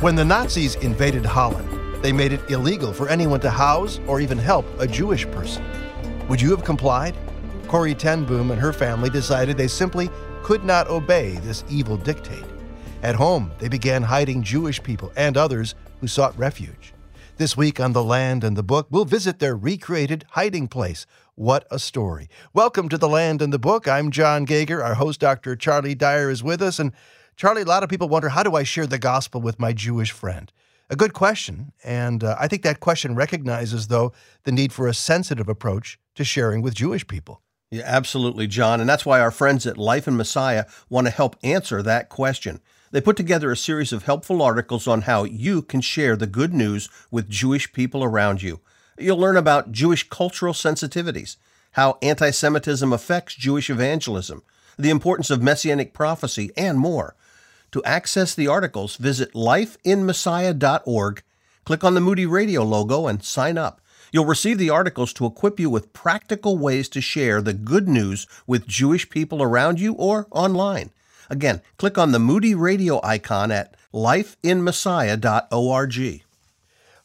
When the Nazis invaded Holland, they made it illegal for anyone to house or even help a Jewish person. Would you have complied? Corrie ten Boom and her family decided they simply could not obey this evil dictate. At home, they began hiding Jewish people and others who sought refuge. This week on The Land and the Book, we'll visit their recreated hiding place. What a story. Welcome to The Land and the Book. I'm John Gauger. Our host, Dr. Charlie Dyer, is with us. And Charlie, a lot of people wonder how do I share the gospel with my Jewish friend? A good question. And uh, I think that question recognizes, though, the need for a sensitive approach to sharing with Jewish people. Yeah, absolutely, John. And that's why our friends at Life in Messiah want to help answer that question. They put together a series of helpful articles on how you can share the good news with Jewish people around you. You'll learn about Jewish cultural sensitivities, how anti Semitism affects Jewish evangelism, the importance of messianic prophecy, and more. To access the articles, visit lifeinmessiah.org, click on the Moody Radio logo, and sign up. You'll receive the articles to equip you with practical ways to share the good news with Jewish people around you or online. Again, click on the Moody Radio icon at lifeinmessiah.org.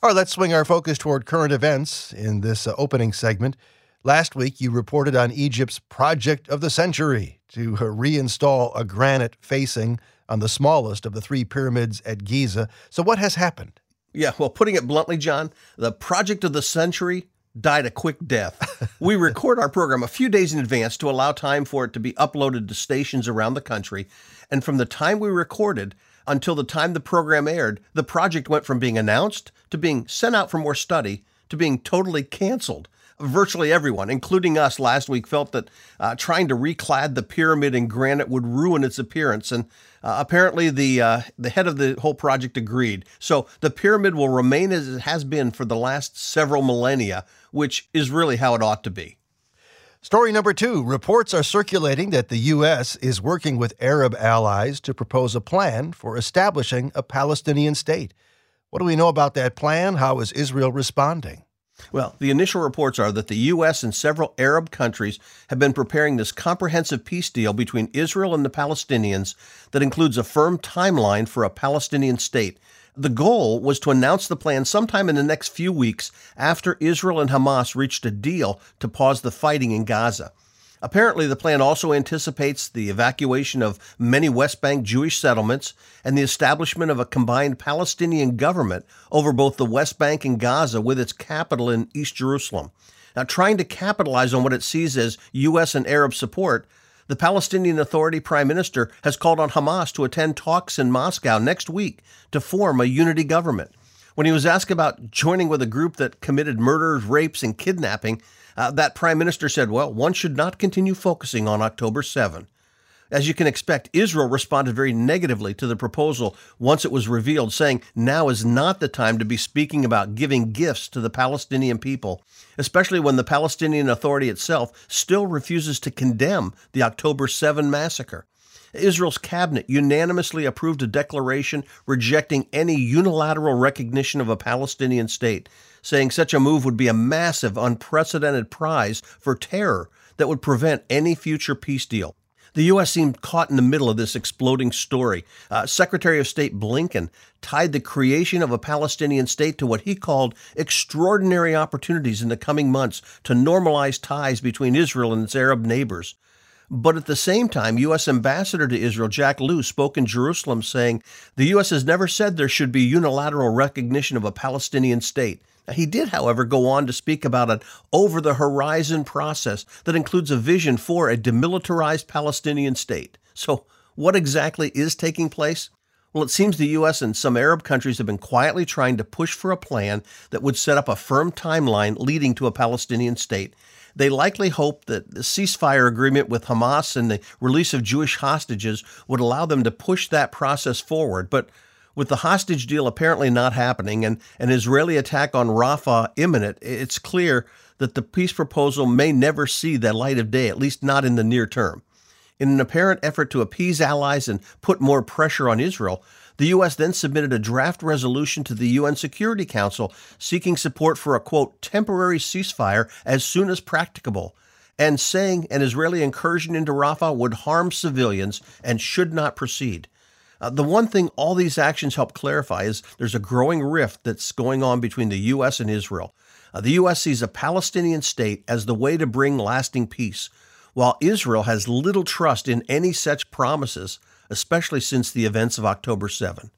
All right, let's swing our focus toward current events in this uh, opening segment. Last week, you reported on Egypt's project of the century to uh, reinstall a granite facing on the smallest of the three pyramids at Giza. So, what has happened? Yeah, well, putting it bluntly, John, the project of the century died a quick death. we record our program a few days in advance to allow time for it to be uploaded to stations around the country. And from the time we recorded until the time the program aired, the project went from being announced to being sent out for more study to being totally canceled virtually everyone, including us last week, felt that uh, trying to reclad the pyramid in granite would ruin its appearance. And uh, apparently, the uh, the head of the whole project agreed. So the pyramid will remain as it has been for the last several millennia, which is really how it ought to be. Story number two reports are circulating that the U.S. is working with Arab allies to propose a plan for establishing a Palestinian state. What do we know about that plan? How is Israel responding? Well, the initial reports are that the U.S. and several Arab countries have been preparing this comprehensive peace deal between Israel and the Palestinians that includes a firm timeline for a Palestinian state. The goal was to announce the plan sometime in the next few weeks after Israel and Hamas reached a deal to pause the fighting in Gaza. Apparently, the plan also anticipates the evacuation of many West Bank Jewish settlements and the establishment of a combined Palestinian government over both the West Bank and Gaza with its capital in East Jerusalem. Now, trying to capitalize on what it sees as U.S. and Arab support, the Palestinian Authority Prime Minister has called on Hamas to attend talks in Moscow next week to form a unity government. When he was asked about joining with a group that committed murders, rapes, and kidnapping, uh, that prime minister said, well, one should not continue focusing on October 7. As you can expect, Israel responded very negatively to the proposal once it was revealed, saying now is not the time to be speaking about giving gifts to the Palestinian people, especially when the Palestinian Authority itself still refuses to condemn the October 7 massacre. Israel's cabinet unanimously approved a declaration rejecting any unilateral recognition of a Palestinian state, saying such a move would be a massive, unprecedented prize for terror that would prevent any future peace deal. The U.S. seemed caught in the middle of this exploding story. Uh, Secretary of State Blinken tied the creation of a Palestinian state to what he called extraordinary opportunities in the coming months to normalize ties between Israel and its Arab neighbors. But at the same time, U.S. Ambassador to Israel Jack Lew spoke in Jerusalem saying the U.S. has never said there should be unilateral recognition of a Palestinian state. He did, however, go on to speak about an over the horizon process that includes a vision for a demilitarized Palestinian state. So, what exactly is taking place? Well, it seems the U.S. and some Arab countries have been quietly trying to push for a plan that would set up a firm timeline leading to a Palestinian state. They likely hope that the ceasefire agreement with Hamas and the release of Jewish hostages would allow them to push that process forward. But with the hostage deal apparently not happening and an Israeli attack on Rafah imminent, it's clear that the peace proposal may never see the light of day, at least not in the near term. In an apparent effort to appease allies and put more pressure on Israel, the U.S. then submitted a draft resolution to the UN Security Council seeking support for a quote, temporary ceasefire as soon as practicable, and saying an Israeli incursion into Rafah would harm civilians and should not proceed. Uh, the one thing all these actions help clarify is there's a growing rift that's going on between the U.S. and Israel. Uh, the U.S. sees a Palestinian state as the way to bring lasting peace, while Israel has little trust in any such promises, especially since the events of October 7.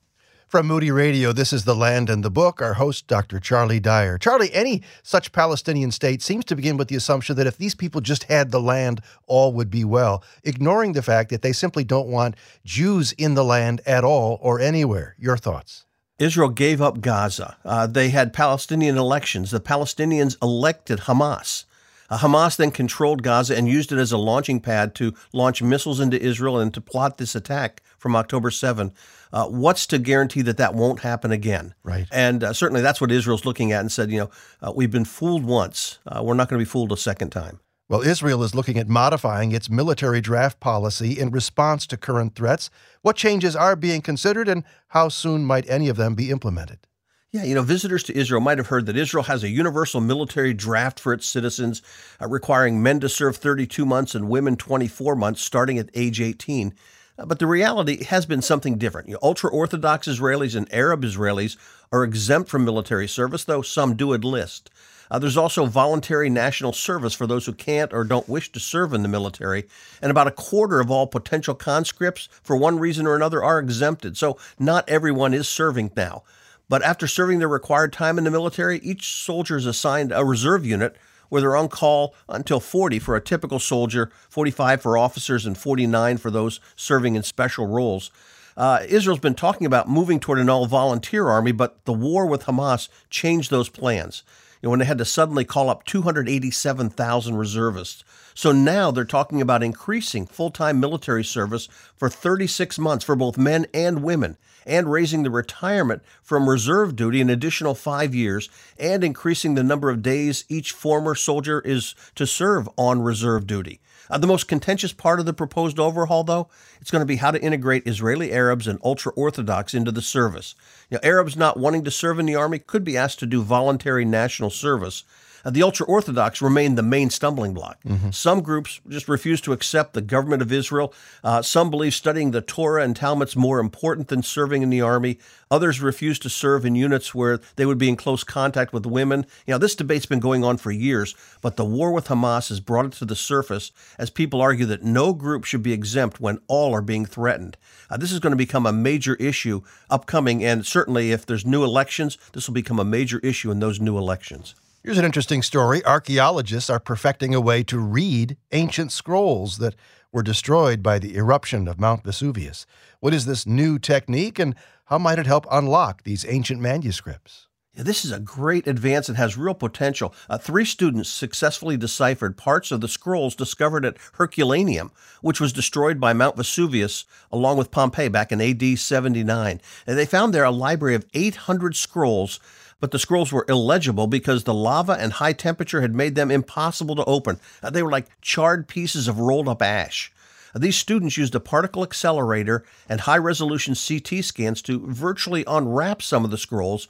From Moody Radio, this is The Land and the Book. Our host, Dr. Charlie Dyer. Charlie, any such Palestinian state seems to begin with the assumption that if these people just had the land, all would be well, ignoring the fact that they simply don't want Jews in the land at all or anywhere. Your thoughts? Israel gave up Gaza. Uh, they had Palestinian elections. The Palestinians elected Hamas. Uh, Hamas then controlled Gaza and used it as a launching pad to launch missiles into Israel and to plot this attack from October 7. Uh, what's to guarantee that that won't happen again? Right. And uh, certainly that's what Israel's looking at and said, you know, uh, we've been fooled once. Uh, we're not going to be fooled a second time. Well, Israel is looking at modifying its military draft policy in response to current threats. What changes are being considered, and how soon might any of them be implemented? Yeah, you know, visitors to Israel might have heard that Israel has a universal military draft for its citizens, uh, requiring men to serve 32 months and women 24 months, starting at age 18. But the reality has been something different. You know, Ultra Orthodox Israelis and Arab Israelis are exempt from military service, though some do enlist. Uh, there's also voluntary national service for those who can't or don't wish to serve in the military, and about a quarter of all potential conscripts, for one reason or another, are exempted. So not everyone is serving now. But after serving their required time in the military, each soldier is assigned a reserve unit where they're on call until 40 for a typical soldier, 45 for officers, and 49 for those serving in special roles. Uh, Israel's been talking about moving toward an all volunteer army, but the war with Hamas changed those plans. You know, when they had to suddenly call up 287,000 reservists. So now they're talking about increasing full time military service for 36 months for both men and women and raising the retirement from reserve duty an additional five years, and increasing the number of days each former soldier is to serve on reserve duty. Uh, the most contentious part of the proposed overhaul, though, it's going to be how to integrate Israeli Arabs and ultra Orthodox into the service. Arabs not wanting to serve in the army could be asked to do voluntary national service, the ultra Orthodox remain the main stumbling block. Mm-hmm. Some groups just refuse to accept the government of Israel. Uh, some believe studying the Torah and Talmud's more important than serving in the army. Others refuse to serve in units where they would be in close contact with women. You know, this debate's been going on for years, but the war with Hamas has brought it to the surface as people argue that no group should be exempt when all are being threatened. Uh, this is going to become a major issue upcoming, and certainly if there's new elections, this will become a major issue in those new elections. Here's an interesting story. Archaeologists are perfecting a way to read ancient scrolls that were destroyed by the eruption of Mount Vesuvius. What is this new technique and how might it help unlock these ancient manuscripts? This is a great advance and has real potential. Uh, three students successfully deciphered parts of the scrolls discovered at Herculaneum, which was destroyed by Mount Vesuvius along with Pompeii back in AD 79. And they found there a library of 800 scrolls but the scrolls were illegible because the lava and high temperature had made them impossible to open. Uh, they were like charred pieces of rolled up ash. Uh, these students used a particle accelerator and high resolution CT scans to virtually unwrap some of the scrolls,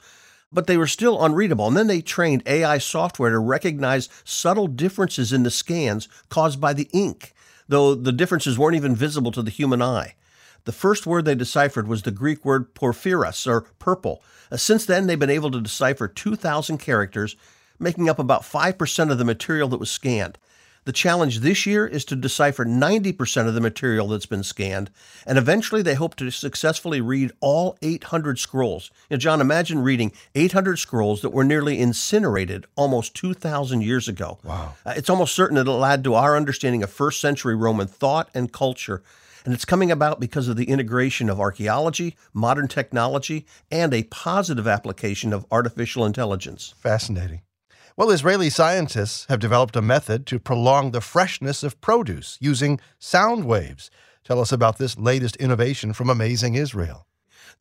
but they were still unreadable. And then they trained AI software to recognize subtle differences in the scans caused by the ink, though the differences weren't even visible to the human eye. The first word they deciphered was the Greek word porphyros, or purple. Uh, since then, they've been able to decipher 2,000 characters, making up about 5% of the material that was scanned. The challenge this year is to decipher 90% of the material that's been scanned, and eventually they hope to successfully read all 800 scrolls. Know, John, imagine reading 800 scrolls that were nearly incinerated almost 2,000 years ago. Wow. Uh, it's almost certain that it'll add to our understanding of first century Roman thought and culture and it's coming about because of the integration of archaeology, modern technology, and a positive application of artificial intelligence. Fascinating. Well, Israeli scientists have developed a method to prolong the freshness of produce using sound waves. Tell us about this latest innovation from Amazing Israel.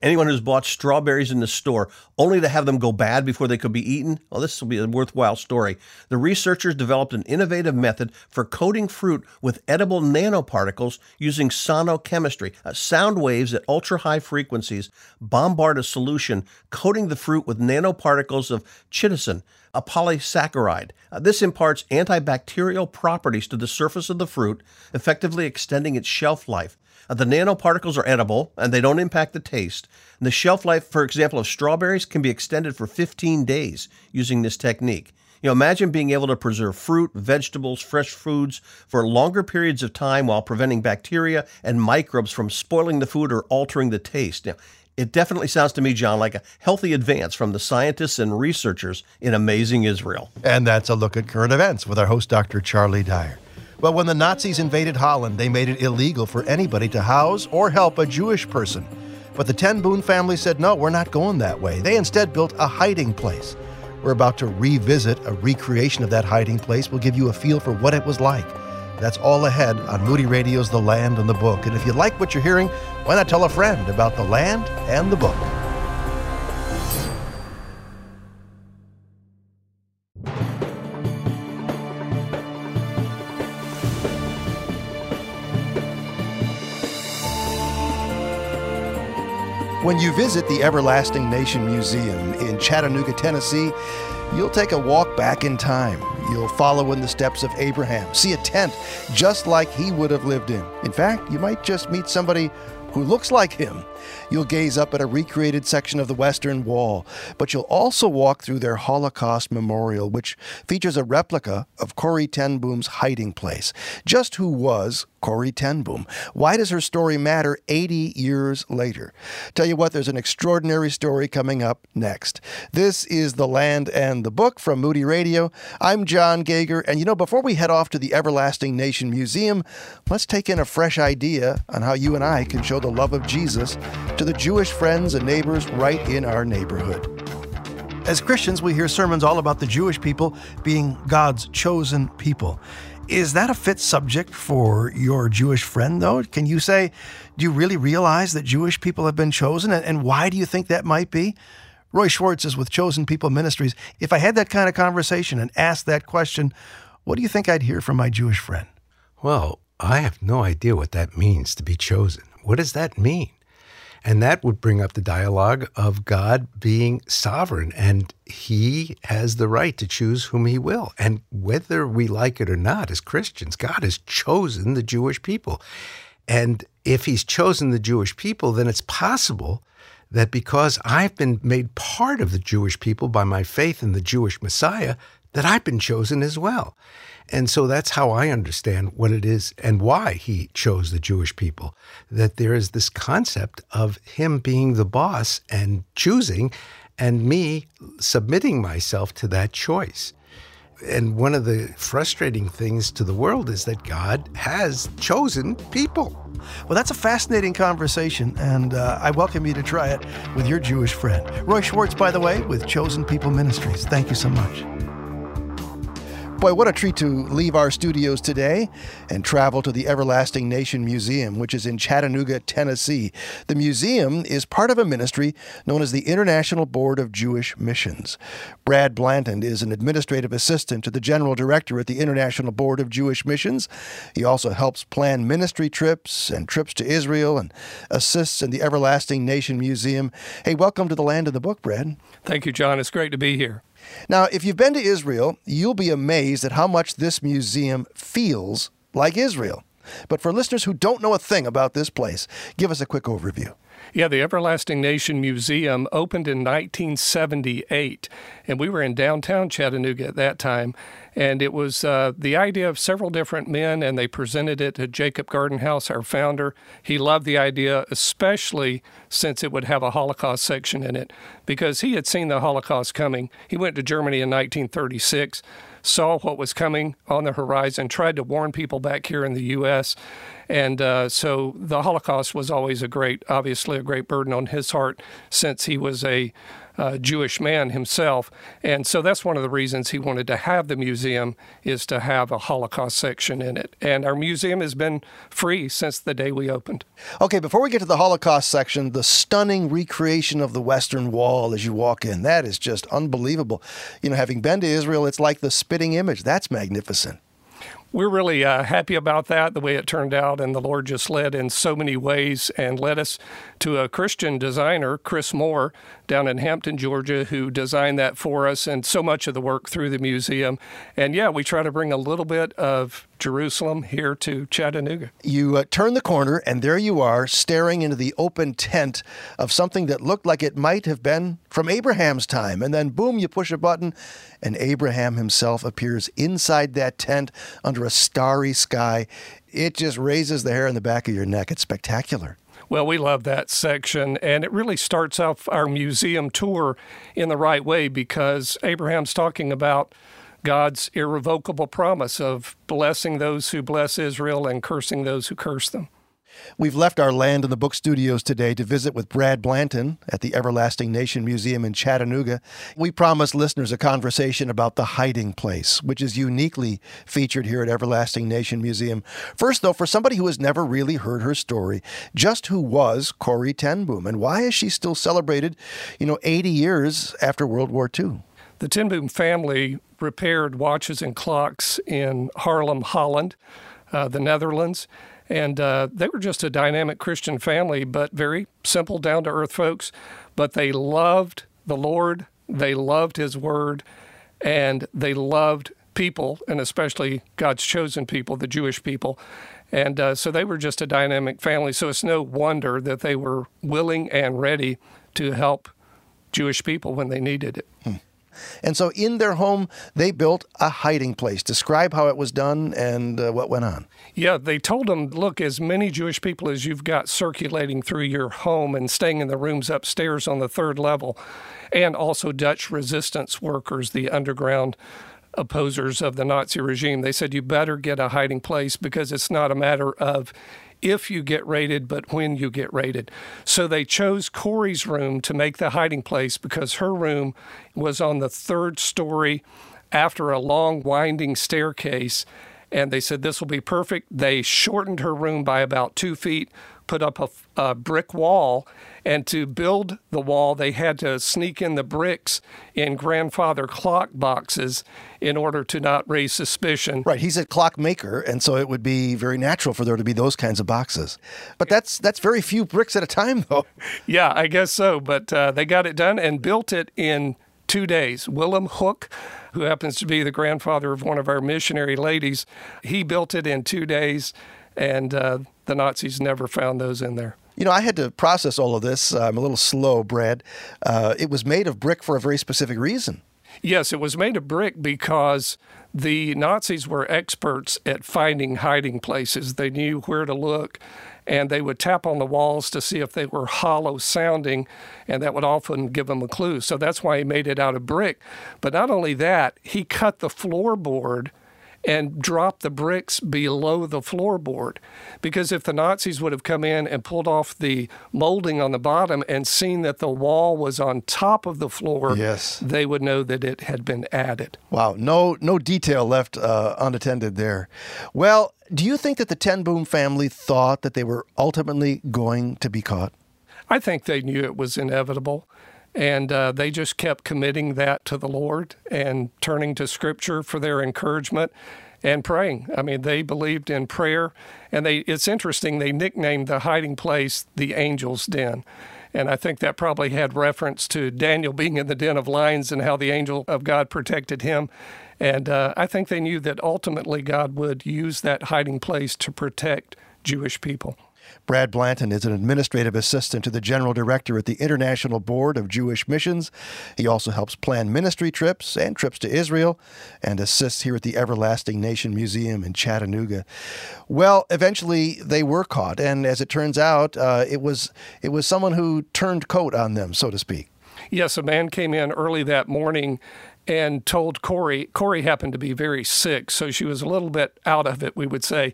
Anyone who's bought strawberries in the store only to have them go bad before they could be eaten, well, this will be a worthwhile story. The researchers developed an innovative method for coating fruit with edible nanoparticles using sonochemistry. Uh, sound waves at ultra high frequencies bombard a solution, coating the fruit with nanoparticles of chitosan, a polysaccharide. Uh, this imparts antibacterial properties to the surface of the fruit, effectively extending its shelf life. Uh, the nanoparticles are edible and they don't impact the taste. And the shelf life, for example, of strawberries can be extended for 15 days using this technique. You know, imagine being able to preserve fruit, vegetables, fresh foods for longer periods of time while preventing bacteria and microbes from spoiling the food or altering the taste. Now, it definitely sounds to me, John, like a healthy advance from the scientists and researchers in Amazing Israel. And that's a look at current events with our host, Dr. Charlie Dyer. Well, when the Nazis invaded Holland, they made it illegal for anybody to house or help a Jewish person. But the Ten Boom family said, no, we're not going that way. They instead built a hiding place. We're about to revisit a recreation of that hiding place. We'll give you a feel for what it was like. That's all ahead on Moody Radio's The Land and the Book. And if you like what you're hearing, why not tell a friend about the land and the book? When you visit the Everlasting Nation Museum in Chattanooga, Tennessee, you'll take a walk back in time. You'll follow in the steps of Abraham, see a tent just like he would have lived in. In fact, you might just meet somebody who looks like him. You'll gaze up at a recreated section of the Western Wall, but you'll also walk through their Holocaust Memorial, which features a replica of Corrie ten Boom's hiding place. Just who was Corrie ten Boom? Why does her story matter 80 years later? Tell you what, there's an extraordinary story coming up next. This is The Land and the Book from Moody Radio. I'm John Gauger, and you know, before we head off to the Everlasting Nation Museum, let's take in a fresh idea on how you and I can show the love of Jesus to the Jewish friends and neighbors right in our neighborhood. As Christians, we hear sermons all about the Jewish people being God's chosen people. Is that a fit subject for your Jewish friend, though? Can you say, do you really realize that Jewish people have been chosen? And why do you think that might be? Roy Schwartz is with Chosen People Ministries. If I had that kind of conversation and asked that question, what do you think I'd hear from my Jewish friend? Well, I have no idea what that means to be chosen. What does that mean? And that would bring up the dialogue of God being sovereign and he has the right to choose whom he will. And whether we like it or not as Christians, God has chosen the Jewish people. And if he's chosen the Jewish people, then it's possible that because I've been made part of the Jewish people by my faith in the Jewish Messiah, that I've been chosen as well. And so that's how I understand what it is and why he chose the Jewish people. That there is this concept of him being the boss and choosing, and me submitting myself to that choice. And one of the frustrating things to the world is that God has chosen people. Well, that's a fascinating conversation, and uh, I welcome you to try it with your Jewish friend. Roy Schwartz, by the way, with Chosen People Ministries. Thank you so much. Boy, what a treat to leave our studios today and travel to the Everlasting Nation Museum, which is in Chattanooga, Tennessee. The museum is part of a ministry known as the International Board of Jewish Missions. Brad Blanton is an administrative assistant to the general director at the International Board of Jewish Missions. He also helps plan ministry trips and trips to Israel and assists in the Everlasting Nation Museum. Hey, welcome to the land of the book, Brad. Thank you, John. It's great to be here. Now, if you've been to Israel, you'll be amazed at how much this museum feels like Israel. But for listeners who don't know a thing about this place, give us a quick overview. Yeah, the Everlasting Nation Museum opened in 1978, and we were in downtown Chattanooga at that time. And it was uh, the idea of several different men, and they presented it to Jacob Gartenhaus, our founder. He loved the idea, especially since it would have a Holocaust section in it, because he had seen the Holocaust coming. He went to Germany in 1936 saw what was coming on the horizon, tried to warn people back here in the U.S. And uh, so the Holocaust was always a great, obviously, a great burden on his heart since he was a uh, Jewish man himself. And so that's one of the reasons he wanted to have the museum is to have a Holocaust section in it. And our museum has been free since the day we opened. Okay, before we get to the Holocaust section, the stunning recreation of the Western Wall as you walk in, that is just unbelievable. You know, having been to Israel, it's like the spitting image. That's magnificent. We're really uh, happy about that, the way it turned out. And the Lord just led in so many ways and led us to a Christian designer, Chris Moore, down in Hampton, Georgia, who designed that for us and so much of the work through the museum. And yeah, we try to bring a little bit of Jerusalem here to Chattanooga. You uh, turn the corner, and there you are, staring into the open tent of something that looked like it might have been from Abraham's time. And then, boom, you push a button, and Abraham himself appears inside that tent under a starry sky. It just raises the hair on the back of your neck. It's spectacular. Well, we love that section, and it really starts off our museum tour in the right way because Abraham's talking about God's irrevocable promise of blessing those who bless Israel and cursing those who curse them. We've left our land in the book studios today to visit with Brad Blanton at the Everlasting Nation Museum in Chattanooga. We promised listeners a conversation about the hiding place, which is uniquely featured here at Everlasting Nation Museum. First, though, for somebody who has never really heard her story, just who was Corrie ten Boom and why is she still celebrated, you know, 80 years after World War II? The ten Boom family repaired watches and clocks in Haarlem, Holland, uh, the Netherlands. And uh, they were just a dynamic Christian family, but very simple, down to earth folks. But they loved the Lord, they loved His Word, and they loved people, and especially God's chosen people, the Jewish people. And uh, so they were just a dynamic family. So it's no wonder that they were willing and ready to help Jewish people when they needed it. Hmm. And so in their home, they built a hiding place. Describe how it was done and uh, what went on. Yeah, they told them, look, as many Jewish people as you've got circulating through your home and staying in the rooms upstairs on the third level, and also Dutch resistance workers, the underground opposers of the Nazi regime. They said, you better get a hiding place because it's not a matter of if you get raided, but when you get raided. So they chose Corrie's room to make the hiding place because her room was on the third story after a long, winding staircase. And they said this will be perfect. They shortened her room by about two feet, put up a, a, brick wall. And to build the wall, they had to sneak in the bricks in grandfather clock boxes in order to not raise suspicion. Right. He's a clock maker, and so it would be very natural for there to be those kinds of boxes. But that's that's very few bricks at a time, though. Yeah, I guess so. But uh, they got it done and built it in two days. Willem Hook, who happens to be the grandfather of one of our missionary ladies, he built it in two days, and uh, the Nazis never found those in there. You know, I had to process all of this. I'm a little slow, Brad. Uh, it was made of brick for a very specific reason. Yes, it was made of brick because the Nazis were experts at finding hiding places. They knew where to look and they would tap on the walls to see if they were hollow sounding, and that would often give them a clue. So that's why he made it out of brick. But not only that, he cut the floorboard and drop the bricks below the floorboard. Because if the Nazis would have come in and pulled off the molding on the bottom and seen that the wall was on top of the floor, yes. they would know that it had been added. Wow, no, no detail left uh, unattended there. Well, do you think that the Ten Boom family thought that they were ultimately going to be caught? I think they knew it was inevitable. And uh, they just kept committing that to the Lord and turning to Scripture for their encouragement and praying. I mean, they believed in prayer. And they it's interesting, they nicknamed the hiding place the Angel's Den. And I think that probably had reference to Daniel being in the den of lions and how the angel of God protected him. And uh, I think they knew that ultimately God would use that hiding place to protect Jewish people. Brad Blanton is an administrative assistant to the general director at the International Board of Jewish Missions. He also helps plan ministry trips and trips to Israel and assists here at the Everlasting Nation Museum in Chattanooga. Well, eventually they were caught, and as it turns out, uh, it was it was someone who turned coat on them, so to speak. Yes, a man came in early that morning and told Corrie. Corrie happened to be very sick, so she was a little bit out of it, we would say.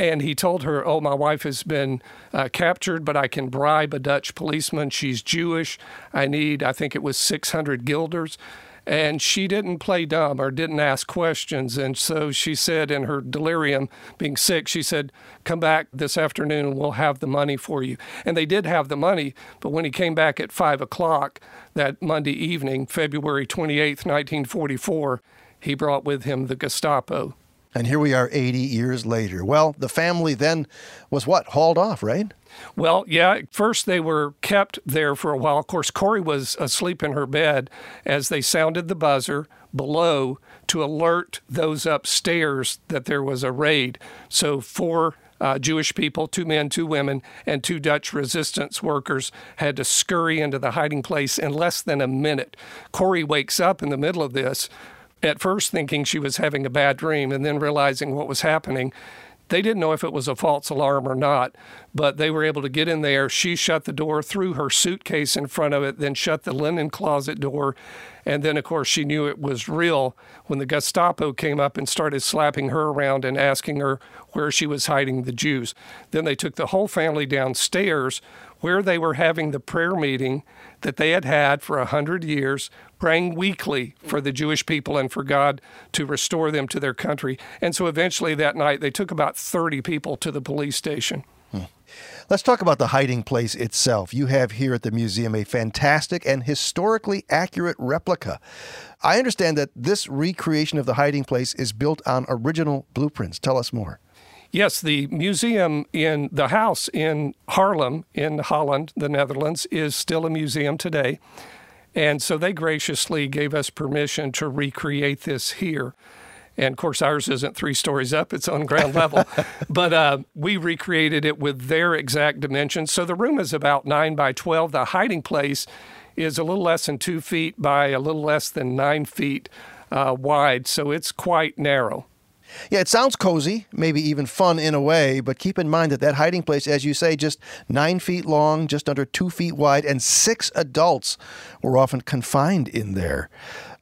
And he told her, Oh, my wife has been uh, captured, but I can bribe a Dutch policeman. She's Jewish. I need, I think it was 600 guilders. And she didn't play dumb or didn't ask questions. And so she said, in her delirium, being sick, she said, Come back this afternoon and we'll have the money for you. And they did have the money, but when he came back at five o'clock that Monday evening, February 28th, 1944, he brought with him the Gestapo And here we are 80 years later. Well, the family then was what? Hauled off, right? Well, yeah. First, they were kept there for a while. Of course, Corrie was asleep in her bed as they sounded the buzzer below to alert those upstairs that there was a raid. So, four uh, Jewish people, two men, two women, and two Dutch resistance workers had to scurry into the hiding place in less than a minute. Corrie wakes up in the middle of this, at first thinking she was having a bad dream, and then realizing what was happening. They didn't know if it was a false alarm or not, but they were able to get in there. She shut the door, threw her suitcase in front of it, then shut the linen closet door. And then, of course, she knew it was real when the Gestapo came up and started slapping her around and asking her where she was hiding the Jews. Then they took the whole family downstairs where they were having the prayer meeting that they had had for a hundred years, praying weekly for the Jewish people and for God to restore them to their country. And so eventually that night, they took about 30 people to the police station. Hmm. Let's talk about the hiding place itself. You have here at the museum a fantastic and historically accurate replica. I understand that this recreation of the hiding place is built on original blueprints. Tell us more. Yes, the museum in the house in Haarlem, in Holland, the Netherlands, is still a museum today. And so they graciously gave us permission to recreate this here. And of course, ours isn't three stories up, it's on ground level. but uh, we recreated it with their exact dimensions. So the room is about nine by 12. The hiding place is a little less than two feet by a little less than nine feet uh, wide. So it's quite narrow. Yeah, it sounds cozy, maybe even fun in a way, but keep in mind that that hiding place, as you say, just nine feet long, just under two feet wide, and six adults were often confined in there.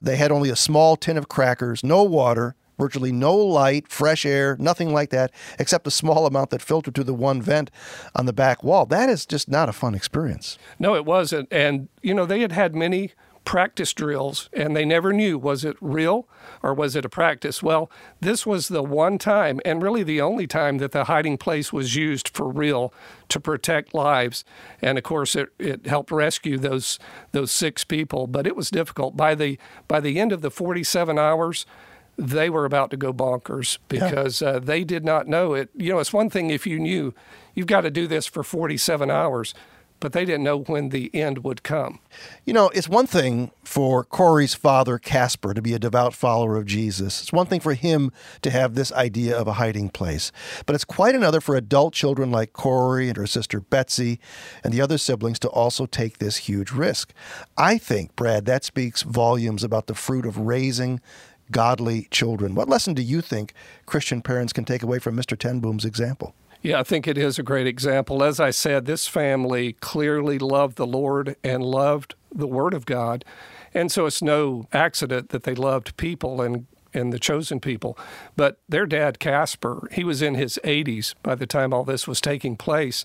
They had only a small tin of crackers, no water, virtually no light, fresh air, nothing like that, except a small amount that filtered to the one vent on the back wall. That is just not a fun experience. No, it wasn't. And, you know, they had had many practice drills and they never knew was it real or was it a practice? Well this was the one time and really the only time that the hiding place was used for real to protect lives. And of course it, it helped rescue those those six people but it was difficult. By the by the end of the 47 hours they were about to go bonkers because yeah. uh, they did not know it. You know it's one thing if you knew you've got to do this for 47 hours but they didn't know when the end would come. You know, it's one thing for Corrie's father, Casper, to be a devout follower of Jesus. It's one thing for him to have this idea of a hiding place. But it's quite another for adult children like Corrie and her sister Betsy and the other siblings to also take this huge risk. I think, Brad, that speaks volumes about the fruit of raising godly children. What lesson do you think Christian parents can take away from Mr. Ten Boom's example? Yeah, I think it is a great example. As I said, this family clearly loved the Lord and loved the Word of God. And so it's no accident that they loved people and, and the chosen people. But their dad, Casper, he was in his 80s by the time all this was taking place.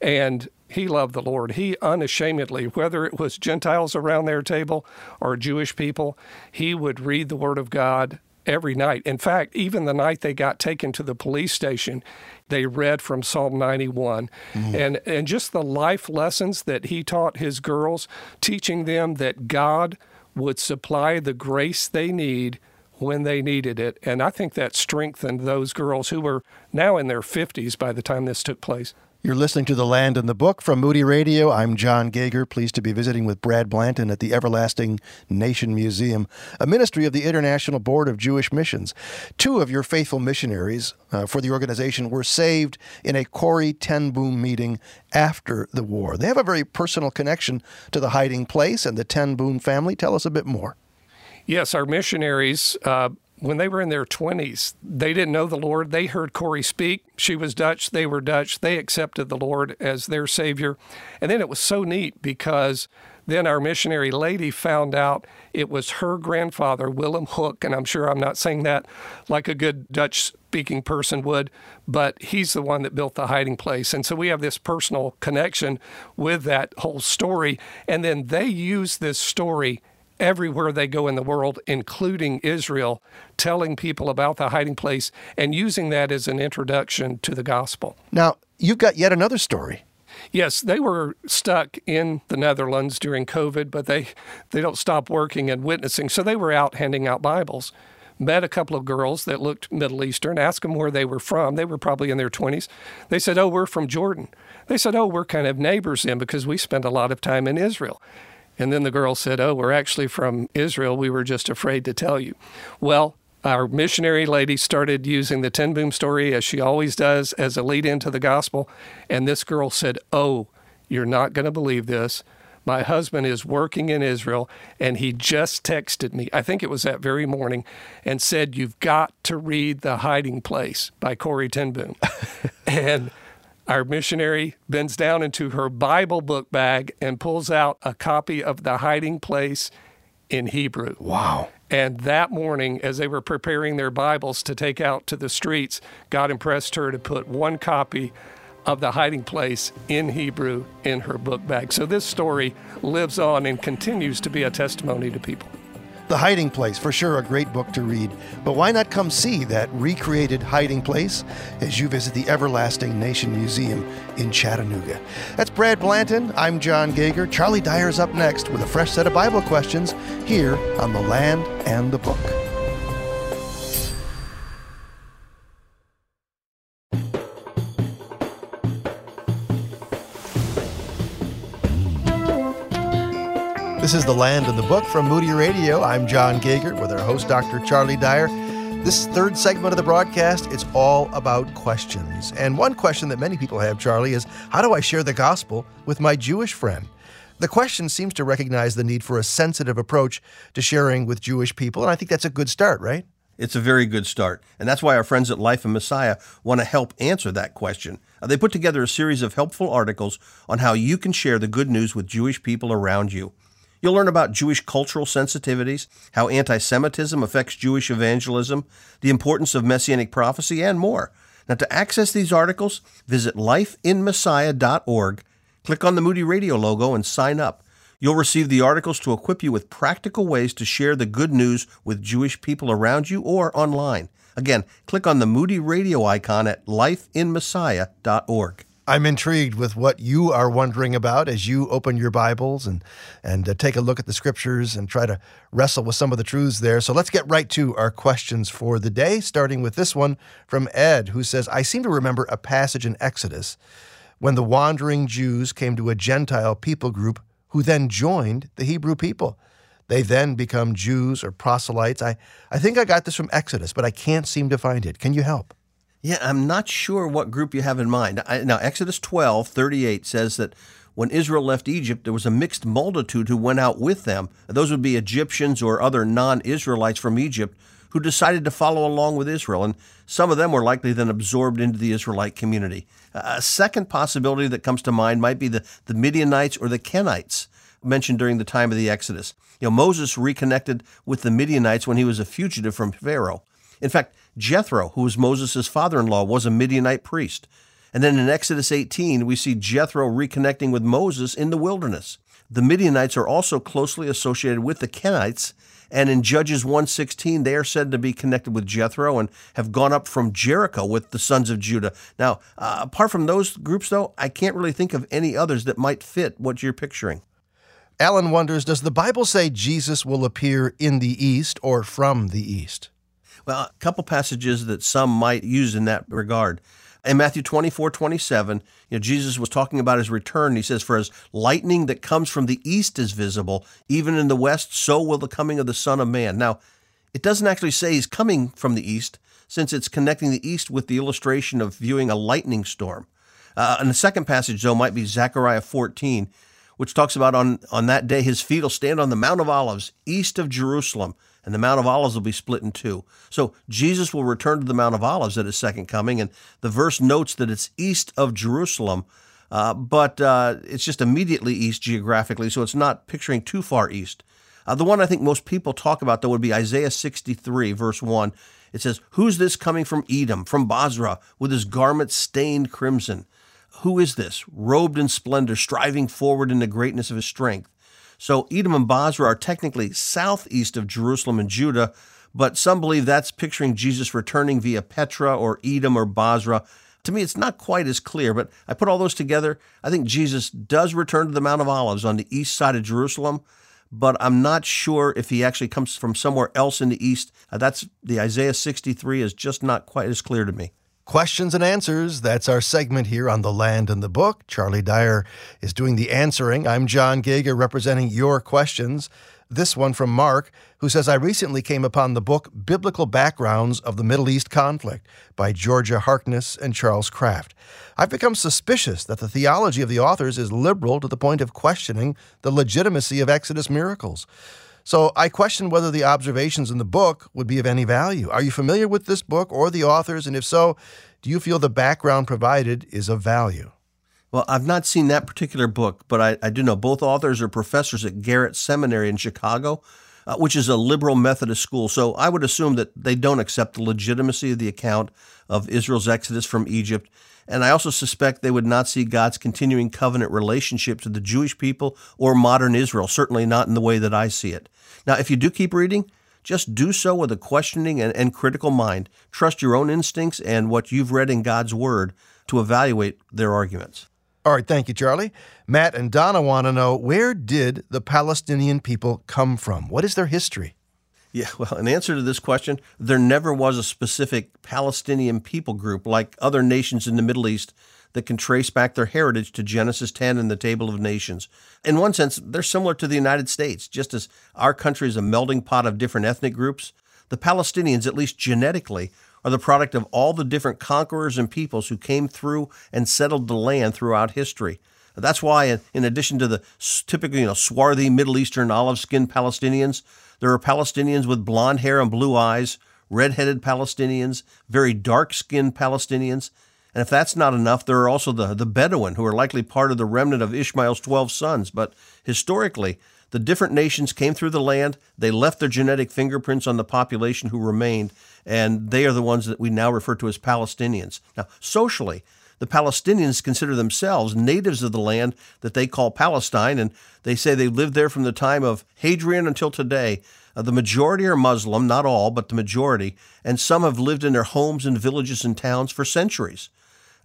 And he loved the Lord. He unashamedly, whether it was Gentiles around their table or Jewish people, he would read the Word of God every night. In fact, even the night they got taken to the police station, they read from Psalm 91 mm-hmm. and and just the life lessons that he taught his girls, teaching them that God would supply the grace they need when they needed it. And I think that strengthened those girls who were now in their 50s by the time this took place. You're listening to The Land and the Book from Moody Radio. I'm John Gauger, pleased to be visiting with Brad Blanton at the Everlasting Nation Museum, a ministry of the International Board of Jewish Missions. Two of your faithful missionaries uh, for the organization were saved in a Corrie Ten Boom meeting after the war. They have a very personal connection to the hiding place and the Ten Boom family. Tell us a bit more. Yes, our missionaries uh, when they were in their 20s, they didn't know the Lord. They heard Corrie speak. She was Dutch. They were Dutch. They accepted the Lord as their Savior. And then it was so neat because then our missionary lady found out it was her grandfather, Willem Hook. And I'm sure I'm not saying that like a good Dutch speaking person would, but he's the one that built the hiding place. And so we have this personal connection with that whole story. And then they use this story everywhere they go in the world, including Israel, telling people about the hiding place and using that as an introduction to the gospel. Now, you've got yet another story. Yes, they were stuck in the Netherlands during COVID, but they, they don't stop working and witnessing. So they were out handing out Bibles. met a couple of girls that looked Middle Eastern, asked them where they were from. They were probably in their 20s. They said, Oh, we're from Jordan. They said, Oh, we're kind of neighbors then because we spend a lot of time in Israel. And then the girl said, Oh, we're actually from Israel. We were just afraid to tell you. Well, our missionary lady started using the Ten Boom story, as she always does, as a lead into the gospel. And this girl said, Oh, you're not going to believe this. My husband is working in Israel, and he just texted me, I think it was that very morning, and said, You've got to read The Hiding Place by Corrie ten Boom. and our missionary bends down into her Bible book bag and pulls out a copy of The Hiding Place in Hebrew. Wow. And that morning, as they were preparing their Bibles to take out to the streets, God impressed her to put one copy of the hiding place in Hebrew in her book bag. So this story lives on and continues to be a testimony to people. The Hiding Place, for sure a great book to read. But why not come see that recreated hiding place as you visit the Everlasting Nation Museum in Chattanooga? That's Brad Blanton. I'm John Gauger. Charlie Dyer's up next with a fresh set of Bible questions here on The Land and the Book. This is The Land and the Book from Moody Radio. I'm John Gauger with our host, Dr. Charlie Dyer. This third segment of the broadcast, it's all about questions. And one question that many people have, Charlie, is how do I share the gospel with my Jewish friend? The question seems to recognize the need for a sensitive approach to sharing with Jewish people, and I think that's a good start, right? It's a very good start. And that's why our friends at Life in Messiah want to help answer that question. Uh, they put together a series of helpful articles on how you can share the good news with Jewish people around you. You'll learn about Jewish cultural sensitivities, how anti Semitism affects Jewish evangelism, the importance of messianic prophecy, and more. Now, to access these articles, visit lifeinmessiah.org, click on the Moody Radio logo, and sign up. You'll receive the articles to equip you with practical ways to share the good news with Jewish people around you or online. Again, click on the Moody Radio icon at lifeinmessiah.org. I'm intrigued with what you are wondering about as you open your Bibles and and uh, take a look at the scriptures and try to wrestle with some of the truths there. So let's get right to our questions for the day, starting with this one from Ed, who says, "I seem to remember a passage in Exodus when the wandering Jews came to a Gentile people group who then joined the Hebrew people. They then become Jews or proselytes. I I think I got this from Exodus, but I can't seem to find it. Can you help?" Yeah, I'm not sure what group you have in mind. I, now, Exodus 12, 38 says that when Israel left Egypt, there was a mixed multitude who went out with them. Those would be Egyptians or other non Israelites from Egypt who decided to follow along with Israel. And some of them were likely then absorbed into the Israelite community. A second possibility that comes to mind might be the, the Midianites or the Kenites mentioned during the time of the Exodus. You know, Moses reconnected with the Midianites when he was a fugitive from Pharaoh. In fact, Jethro, who was Moses' father in law, was a Midianite priest. And then in Exodus 18, we see Jethro reconnecting with Moses in the wilderness. The Midianites are also closely associated with the Kenites, and in Judges 1:16 they are said to be connected with Jethro and have gone up from Jericho with the sons of Judah. Now, uh, apart from those groups though, I can't really think of any others that might fit what you're picturing. Alan wonders, does the Bible say Jesus will appear in the east or from the east? A couple passages that some might use in that regard. In Matthew 24, 27, you know, Jesus was talking about his return. He says, For as lightning that comes from the east is visible, even in the west, so will the coming of the Son of Man. Now, it doesn't actually say he's coming from the east, since it's connecting the east with the illustration of viewing a lightning storm. Uh, and the second passage, though, might be Zechariah 14, which talks about on, on that day his feet will stand on the Mount of Olives, east of Jerusalem and the Mount of Olives will be split in two. So Jesus will return to the Mount of Olives at his second coming, and the verse notes that it's east of Jerusalem, uh, but uh, it's just immediately east geographically, so it's not picturing too far east. Uh, the one I think most people talk about, though, would be Isaiah 63, verse 1. It says, Who's this coming from Edom, from Bozrah, with his garments stained crimson? Who is this, robed in splendor, striving forward in the greatness of his strength? So Edom and Bozrah are technically southeast of Jerusalem and Judah, but some believe that's picturing Jesus returning via Petra or Edom or Bozrah. To me, it's not quite as clear, but I put all those together. I think Jesus does return to the Mount of Olives on the east side of Jerusalem, but I'm not sure if he actually comes from somewhere else in the east. Uh, that's the Isaiah 63 is just not quite as clear to me. Questions and answers. That's our segment here on The Land and the Book. Charlie Dyer is doing the answering. I'm John Gauger representing your questions. This one from Mark, who says, I recently came upon the book Biblical Backgrounds of the Middle East Conflict by Georgia Harkness and Charles Kraft. I've become suspicious that the theology of the authors is liberal to the point of questioning the legitimacy of Exodus miracles. So I question whether the observations in the book would be of any value. Are you familiar with this book or the authors? And if so, do you feel the background provided is of value? Well, I've not seen that particular book, but I, I do know both authors are professors at Garrett Seminary in Chicago, uh, which is a liberal Methodist school. So I would assume that they don't accept the legitimacy of the account of Israel's exodus from Egypt. And I also suspect they would not see God's continuing covenant relationship to the Jewish people or modern Israel, certainly not in the way that I see it. Now, if you do keep reading, just do so with a questioning and, and critical mind. Trust your own instincts and what you've read in God's Word to evaluate their arguments. All right, thank you, Charlie. Matt and Donna want to know where did the Palestinian people come from? What is their history? Yeah, well, in answer to this question, there never was a specific Palestinian people group like other nations in the Middle East that can trace back their heritage to Genesis 10 and the Table of Nations. In one sense, they're similar to the United States. Just as our country is a melting pot of different ethnic groups, the Palestinians, at least genetically, are the product of all the different conquerors and peoples who came through and settled the land throughout history. That's why, in addition to the typical, you know, swarthy Middle Eastern olive-skinned Palestinians, there are Palestinians with blonde hair and blue eyes, red-headed Palestinians, very dark-skinned Palestinians, and if that's not enough, there are also the, the Bedouin, who are likely part of the remnant of Ishmael's 12 sons. But historically, the different nations came through the land, they left their genetic fingerprints on the population who remained, and they are the ones that we now refer to as Palestinians. Now, socially, the Palestinians consider themselves natives of the land that they call Palestine, and they say they lived there from the time of Hadrian until today. Uh, the majority are Muslim, not all, but the majority, and some have lived in their homes and villages and towns for centuries.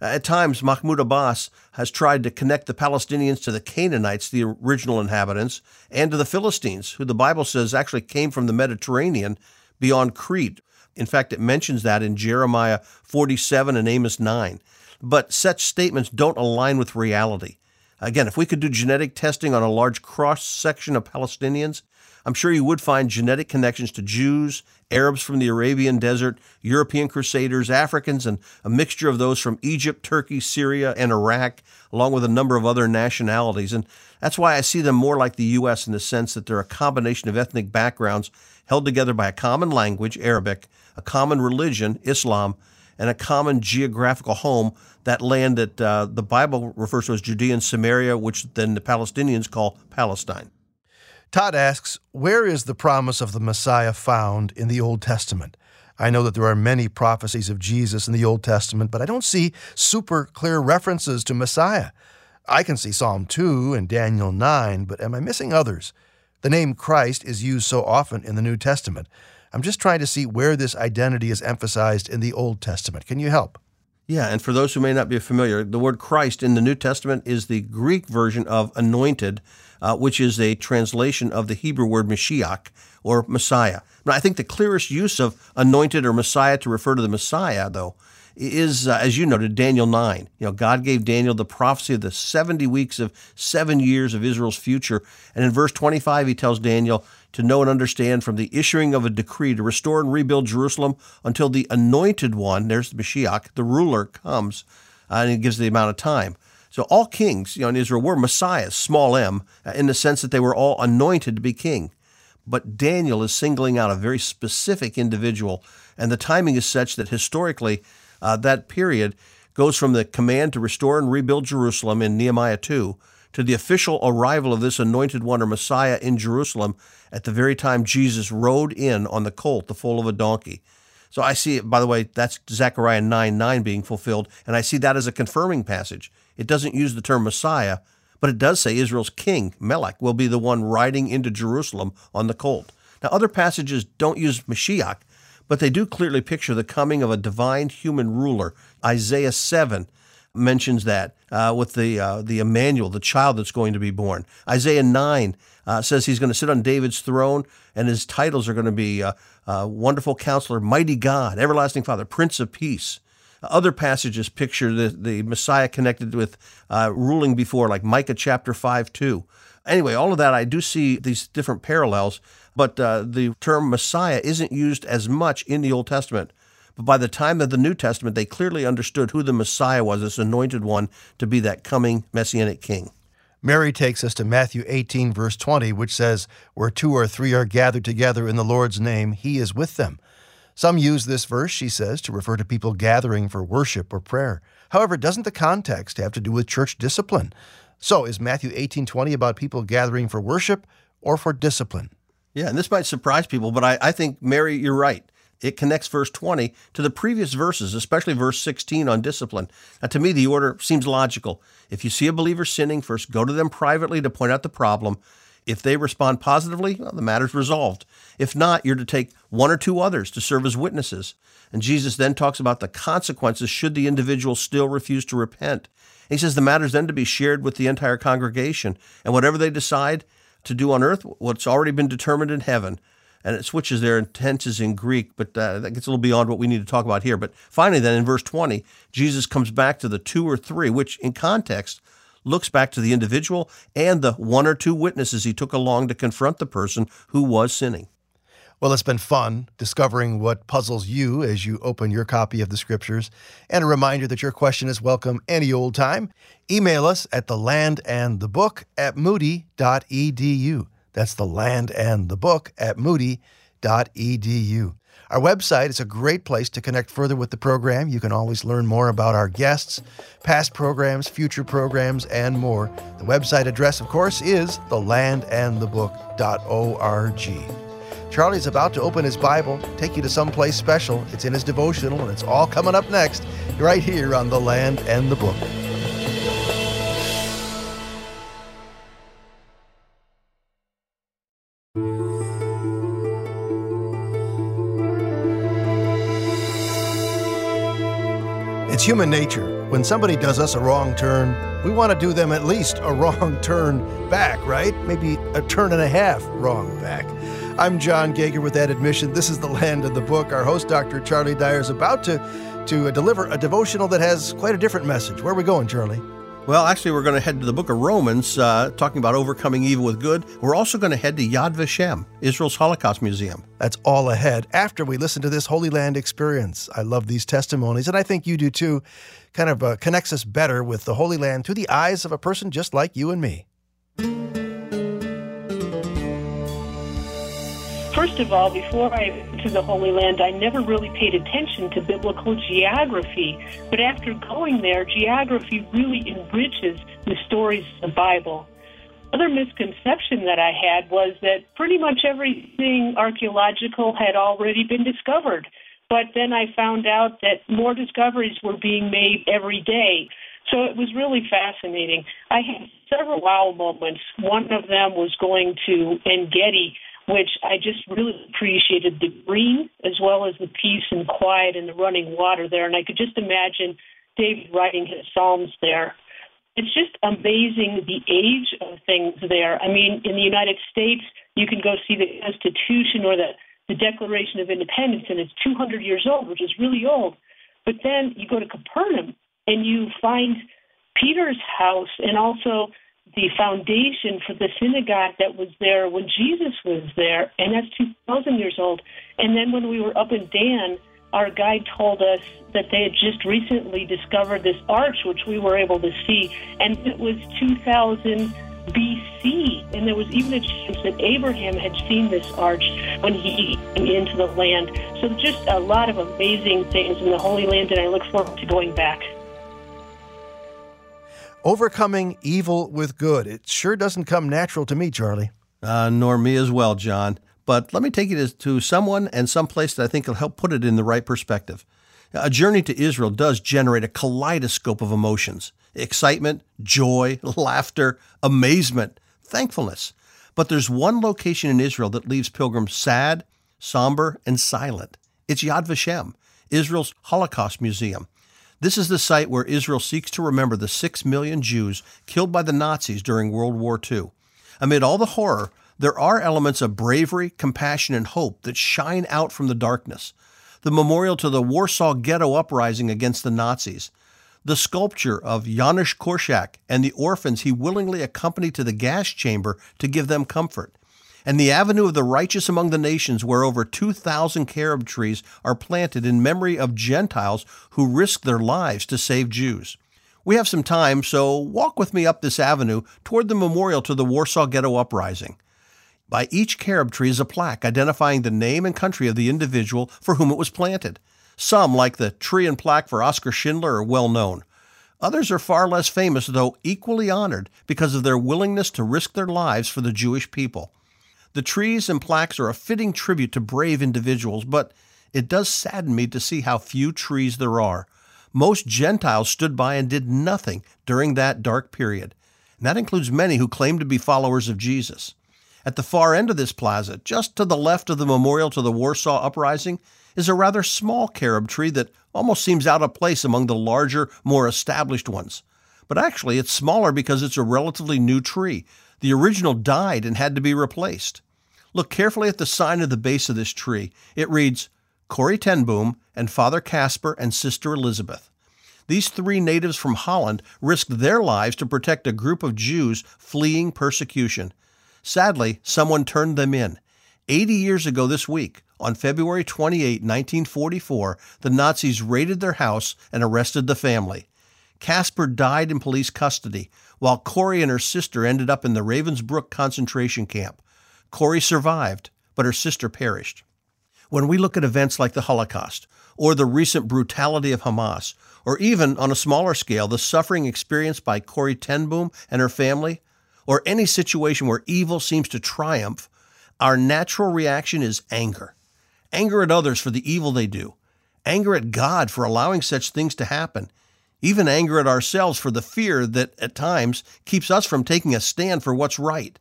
At times, Mahmoud Abbas has tried to connect the Palestinians to the Canaanites, the original inhabitants, and to the Philistines, who the Bible says actually came from the Mediterranean beyond Crete. In fact, it mentions that in Jeremiah 47 and Amos 9. But such statements don't align with reality. Again, if we could do genetic testing on a large cross section of Palestinians, I'm sure you would find genetic connections to Jews, Arabs from the Arabian desert, European crusaders, Africans, and a mixture of those from Egypt, Turkey, Syria, and Iraq, along with a number of other nationalities. And that's why I see them more like the U.S. in the sense that they're a combination of ethnic backgrounds held together by a common language, Arabic, a common religion, Islam, and a common geographical home, that land that uh, the Bible refers to as Judea and Samaria, which then the Palestinians call Palestine. Todd asks, Where is the promise of the Messiah found in the Old Testament? I know that there are many prophecies of Jesus in the Old Testament, but I don't see super clear references to Messiah. I can see Psalm 2 and Daniel 9, but am I missing others? The name Christ is used so often in the New Testament. I'm just trying to see where this identity is emphasized in the Old Testament. Can you help? Yeah, and for those who may not be familiar, the word Christ in the New Testament is the Greek version of anointed, uh, which is a translation of the Hebrew word Mashiach or Messiah. Now, I think the clearest use of anointed or Messiah to refer to the Messiah, though, is, uh, as you noted, Daniel 9. You know, God gave Daniel the prophecy of the 70 weeks of seven years of Israel's future. And in verse 25, he tells Daniel to know and understand from the issuing of a decree to restore and rebuild Jerusalem until the anointed one, there's the Mashiach, the ruler, comes. Uh, and he gives the amount of time. So all kings you know, in Israel were messiahs, small m, uh, in the sense that they were all anointed to be king. But Daniel is singling out a very specific individual, and the timing is such that historically, uh, that period goes from the command to restore and rebuild Jerusalem in Nehemiah 2 to the official arrival of this anointed one or Messiah in Jerusalem at the very time Jesus rode in on the colt, the foal of a donkey. So I see by the way, that's Zechariah 9 9 being fulfilled, and I see that as a confirming passage. It doesn't use the term Messiah, but it does say Israel's king, Melech, will be the one riding into Jerusalem on the colt. Now, other passages don't use Mashiach, but they do clearly picture the coming of a divine human ruler. Isaiah 7 mentions that uh, with the uh, the Emmanuel, the child that's going to be born. Isaiah nine uh, says he's going to sit on David's throne, and his titles are going to be uh, uh, Wonderful Counselor, Mighty God, Everlasting Father, Prince of Peace. Other passages picture the, the Messiah connected with uh, ruling before, like Micah chapter 5 2. Anyway, all of that, I do see these different parallels, but the term Messiah isn't used as much in the Old Testament. But by the time of the New Testament, they clearly understood who the Messiah was, this anointed one to be that coming messianic king. Mary takes us to Matthew 18, verse 20, which says, Where two or three are gathered together in the Lord's name, he is with them. Some use this verse, she says, to refer to people gathering for worship or prayer. However, doesn't the context have to do with church discipline? So is Matthew 18:20 about people gathering for worship or for discipline? Yeah, and this might surprise people, but I, I think, Mary, you're right it connects verse 20 to the previous verses, especially verse 16 on discipline. Now, to me, the order seems logical. If you see a believer sinning, first go to them privately to point out the problem. If they respond positively, well, the matter's resolved. If not, you're to take one or two others to serve as witnesses. And Jesus then talks about the consequences should the individual still refuse to repent. He says the matter's then to be shared with the entire congregation, and whatever they decide to do on earth, what's already been determined in heaven, and it switches there and tenses in Greek, but uh, that gets a little beyond what we need to talk about here. But finally, then in verse 20, Jesus comes back to the two or three, which in context looks back to the individual and the one or two witnesses he took along to confront the person who was sinning. Well, it's been fun discovering what puzzles you as you open your copy of the scriptures. And a reminder that your question is welcome any old time. Email us at the land and the book at moody.edu. That's the land and the book at moody.edu. Our website is a great place to connect further with the program. You can always learn more about our guests, past programs, future programs, and more. The website address, of course, is thelandandthebook.org. Charlie's about to open his Bible, take you to someplace special. It's in his devotional, and it's all coming up next, right here on The Land and the Book. Human nature. When somebody does us a wrong turn, we want to do them at least a wrong turn back, right? Maybe a turn and a half wrong back. I'm John Gauger with that admission. This is the land of the book. Our host, Dr. Charlie Dyer, is about to, to deliver a devotional that has quite a different message. Where are we going, Charlie? Well, actually, we're going to head to the book of Romans, uh, talking about overcoming evil with good. We're also going to head to Yad Vashem, Israel's Holocaust Museum. That's all ahead after we listen to this Holy Land experience. I love these testimonies, and I think you do too. Kind of uh, connects us better with the Holy Land through the eyes of a person just like you and me. First of all, before I went to the Holy Land, I never really paid attention to biblical geography. But after going there, geography really enriches the stories of the Bible. Other misconception that I had was that pretty much everything archaeological had already been discovered. But then I found out that more discoveries were being made every day. So it was really fascinating. I had several wow moments. One of them was going to Engedi which I just really appreciated the green as well as the peace and quiet and the running water there. And I could just imagine David writing his Psalms there. It's just amazing the age of things there. I mean, in the United States, you can go see the Constitution or the, the Declaration of Independence, and it's 200 years old, which is really old. But then you go to Capernaum and you find Peter's house and also the foundation for the synagogue that was there when Jesus was there, and that's 2,000 years old. And then when we were up in Dan, our guide told us that they had just recently discovered this arch, which we were able to see, and it was 2000 BC. And there was even a chance that Abraham had seen this arch when he came into the land. So just a lot of amazing things in the Holy Land, and I look forward to going back. Overcoming evil with good. It sure doesn't come natural to me, Charlie. Uh, nor me as well, John. But let me take you to someone and some place that I think will help put it in the right perspective. A journey to Israel does generate a kaleidoscope of emotions excitement, joy, laughter, amazement, thankfulness. But there's one location in Israel that leaves pilgrims sad, somber, and silent. It's Yad Vashem, Israel's Holocaust Museum. This is the site where Israel seeks to remember the six million Jews killed by the Nazis during World War II. Amid all the horror, there are elements of bravery, compassion, and hope that shine out from the darkness. The memorial to the Warsaw Ghetto uprising against the Nazis, the sculpture of Janusz Korczak and the orphans he willingly accompanied to the gas chamber to give them comfort, and the Avenue of the Righteous among the Nations, where over 2,000 carob trees are planted in memory of Gentiles who risked their lives to save Jews. We have some time, so walk with me up this avenue toward the memorial to the Warsaw Ghetto Uprising. By each carob tree is a plaque identifying the name and country of the individual for whom it was planted. Some, like the tree and plaque for Oskar Schindler, are well known. Others are far less famous, though equally honored because of their willingness to risk their lives for the Jewish people. The trees and plaques are a fitting tribute to brave individuals, but it does sadden me to see how few trees there are. Most Gentiles stood by and did nothing during that dark period, and that includes many who claim to be followers of Jesus. At the far end of this plaza, just to the left of the memorial to the Warsaw Uprising, is a rather small carob tree that almost seems out of place among the larger, more established ones. But actually, it's smaller because it's a relatively new tree. The original died and had to be replaced. Look carefully at the sign at the base of this tree. It reads Corrie ten Boom and Father Casper and Sister Elizabeth. These three natives from Holland risked their lives to protect a group of Jews fleeing persecution. Sadly, someone turned them in. 80 years ago this week, on February 28, 1944, the Nazis raided their house and arrested the family. Casper died in police custody, while Corrie and her sister ended up in the Ravensbrück concentration camp. Corrie survived, but her sister perished. When we look at events like the Holocaust, or the recent brutality of Hamas, or even on a smaller scale, the suffering experienced by Corrie ten Boom and her family, or any situation where evil seems to triumph, our natural reaction is anger anger at others for the evil they do, anger at God for allowing such things to happen, even anger at ourselves for the fear that at times keeps us from taking a stand for what's right.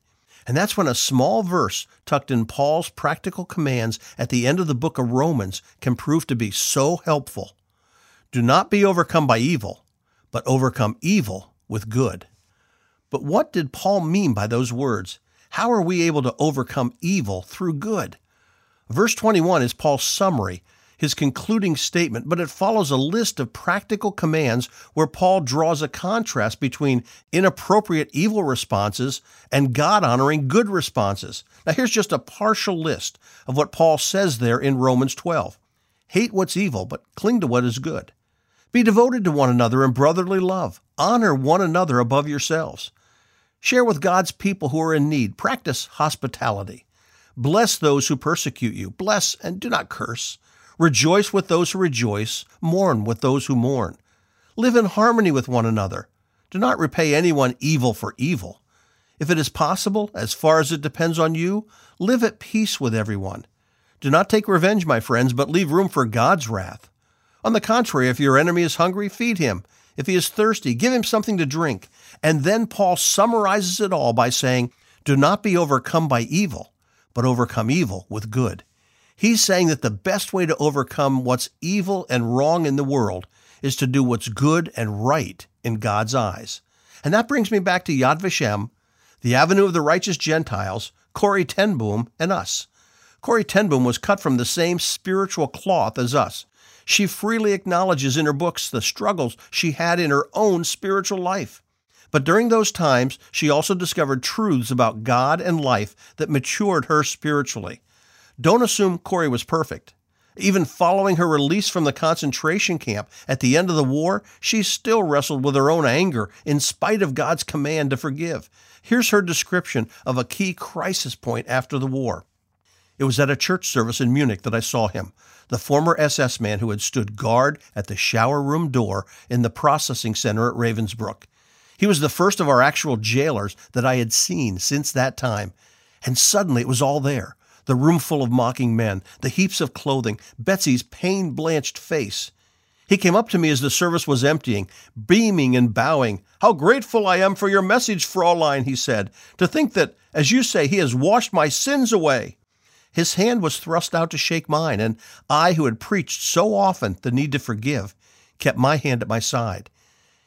And that's when a small verse tucked in Paul's practical commands at the end of the book of Romans can prove to be so helpful. Do not be overcome by evil, but overcome evil with good. But what did Paul mean by those words? How are we able to overcome evil through good? Verse 21 is Paul's summary, his concluding statement, but it follows a list of practical commands where Paul draws a contrast between inappropriate evil responses and God honoring good responses. Now, here's just a partial list of what Paul says there in Romans 12 Hate what's evil, but cling to what is good. Be devoted to one another in brotherly love. Honor one another above yourselves. Share with God's people who are in need. Practice hospitality. Bless those who persecute you. Bless and do not curse. Rejoice with those who rejoice. Mourn with those who mourn. Live in harmony with one another. Do not repay anyone evil for evil. If it is possible, as far as it depends on you, live at peace with everyone. Do not take revenge, my friends, but leave room for God's wrath. On the contrary, if your enemy is hungry, feed him. If he is thirsty, give him something to drink. And then Paul summarizes it all by saying, Do not be overcome by evil, but overcome evil with good. He's saying that the best way to overcome what's evil and wrong in the world is to do what's good and right in God's eyes. And that brings me back to Yad Vashem, the Avenue of the Righteous Gentiles, Corrie ten Boom, and us. Corrie ten Boom was cut from the same spiritual cloth as us. She freely acknowledges in her books the struggles she had in her own spiritual life. But during those times, she also discovered truths about God and life that matured her spiritually. Don't assume Corrie was perfect. Even following her release from the concentration camp at the end of the war, she still wrestled with her own anger in spite of God's command to forgive. Here's her description of a key crisis point after the war. It was at a church service in Munich that I saw him, the former SS man who had stood guard at the shower room door in the processing center at Ravensbrück. He was the first of our actual jailers that I had seen since that time. And suddenly it was all there the room full of mocking men, the heaps of clothing, Betsie's pain blanched face. He came up to me as the service was emptying, beaming and bowing. How grateful I am for your message, Fraulein, he said. To think that, as you say, he has washed my sins away. His hand was thrust out to shake mine, and I, who had preached so often the need to forgive, kept my hand at my side.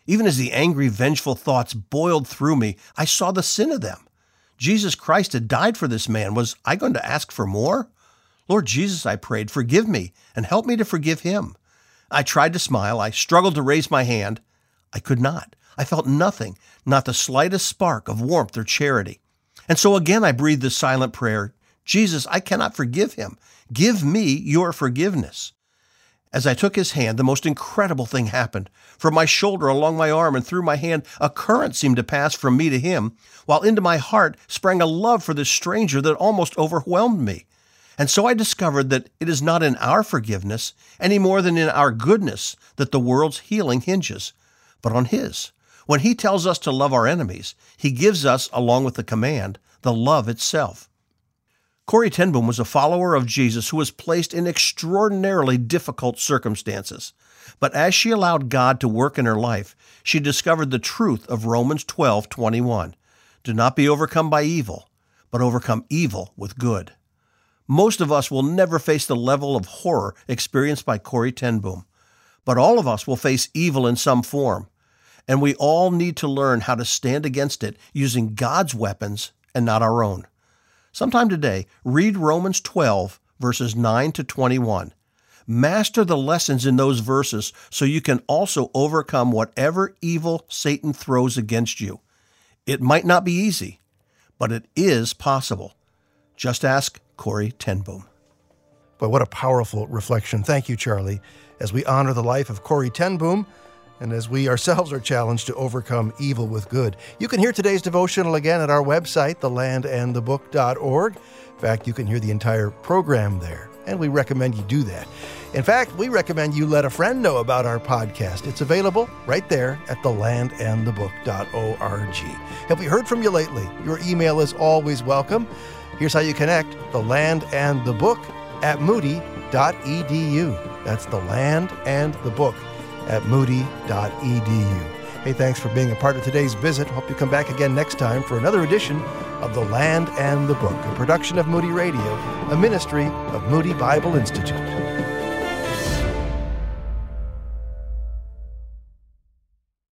Even as the angry, vengeful thoughts boiled through me, I saw the sin of them. Jesus Christ had died for this man. Was I going to ask for more? Lord Jesus, I prayed, forgive me and help me to forgive him. I tried to smile. I struggled to raise my hand. I could not. I felt nothing, not the slightest spark of warmth or charity. And so again I breathed the silent prayer Jesus, I cannot forgive him. Give me your forgiveness. As I took his hand, the most incredible thing happened. From my shoulder, along my arm, and through my hand, a current seemed to pass from me to him, while into my heart sprang a love for this stranger that almost overwhelmed me. And so I discovered that it is not in our forgiveness, any more than in our goodness, that the world's healing hinges, but on His. When He tells us to love our enemies, He gives us, along with the command, the love itself. Corrie ten Boom was a follower of Jesus who was placed in extraordinarily difficult circumstances. But as she allowed God to work in her life, she discovered the truth of Romans 12:21. Do not be overcome by evil, but overcome evil with good. Most of us will never face the level of horror experienced by Corrie ten Boom, but all of us will face evil in some form, and we all need to learn how to stand against it using God's weapons and not our own. Sometime today, read Romans 12, verses 9 to 21. Master the lessons in those verses so you can also overcome whatever evil Satan throws against you. It might not be easy, but it is possible. Just ask Corrie ten Boom. But what a powerful reflection. Thank you, Charlie, as we honor the life of Corrie ten Boom and as we ourselves are challenged to overcome evil with good. You can hear today's devotional again at our website, thelandandthebook.org. In fact, you can hear the entire program there, and we recommend you do that. In fact, we recommend you let a friend know about our podcast. It's available right there at thelandandthebook.org. Have we heard from you lately? Your email is always welcome. Here's how you connect the land and the book at moody.edu. That's the land and the book at moody.edu. Hey, thanks for being a part of today's visit. Hope you come back again next time for another edition of The Land and the Book, a production of Moody Radio, a ministry of Moody Bible Institute.